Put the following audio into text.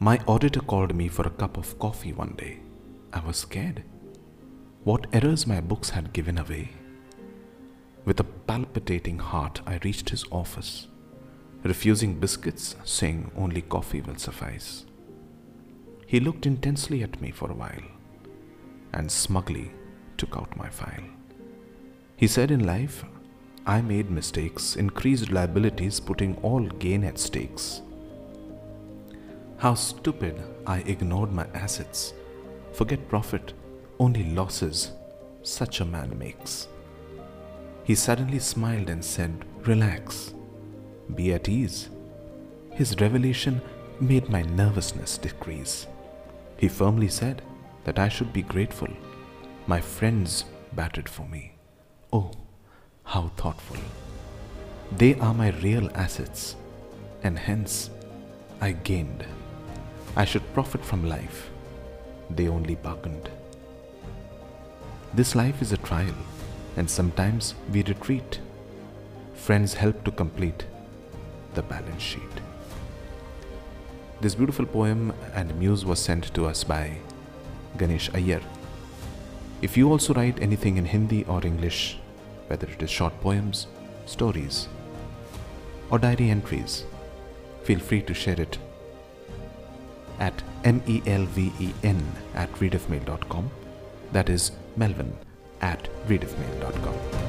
My auditor called me for a cup of coffee one day. I was scared. What errors my books had given away. With a palpitating heart, I reached his office, refusing biscuits, saying only coffee will suffice. He looked intensely at me for a while and smugly took out my file. He said, In life, I made mistakes, increased liabilities, putting all gain at stakes. How stupid I ignored my assets. Forget profit, only losses such a man makes. He suddenly smiled and said, Relax, be at ease. His revelation made my nervousness decrease. He firmly said that I should be grateful. My friends batted for me. Oh, how thoughtful. They are my real assets, and hence I gained. I should profit from life. They only bargained. This life is a trial, and sometimes we retreat. Friends help to complete the balance sheet. This beautiful poem and muse was sent to us by Ganesh Ayer. If you also write anything in Hindi or English, whether it is short poems, stories, or diary entries, feel free to share it at melvin at readofmail.com. That is Melvin at readofmail.com.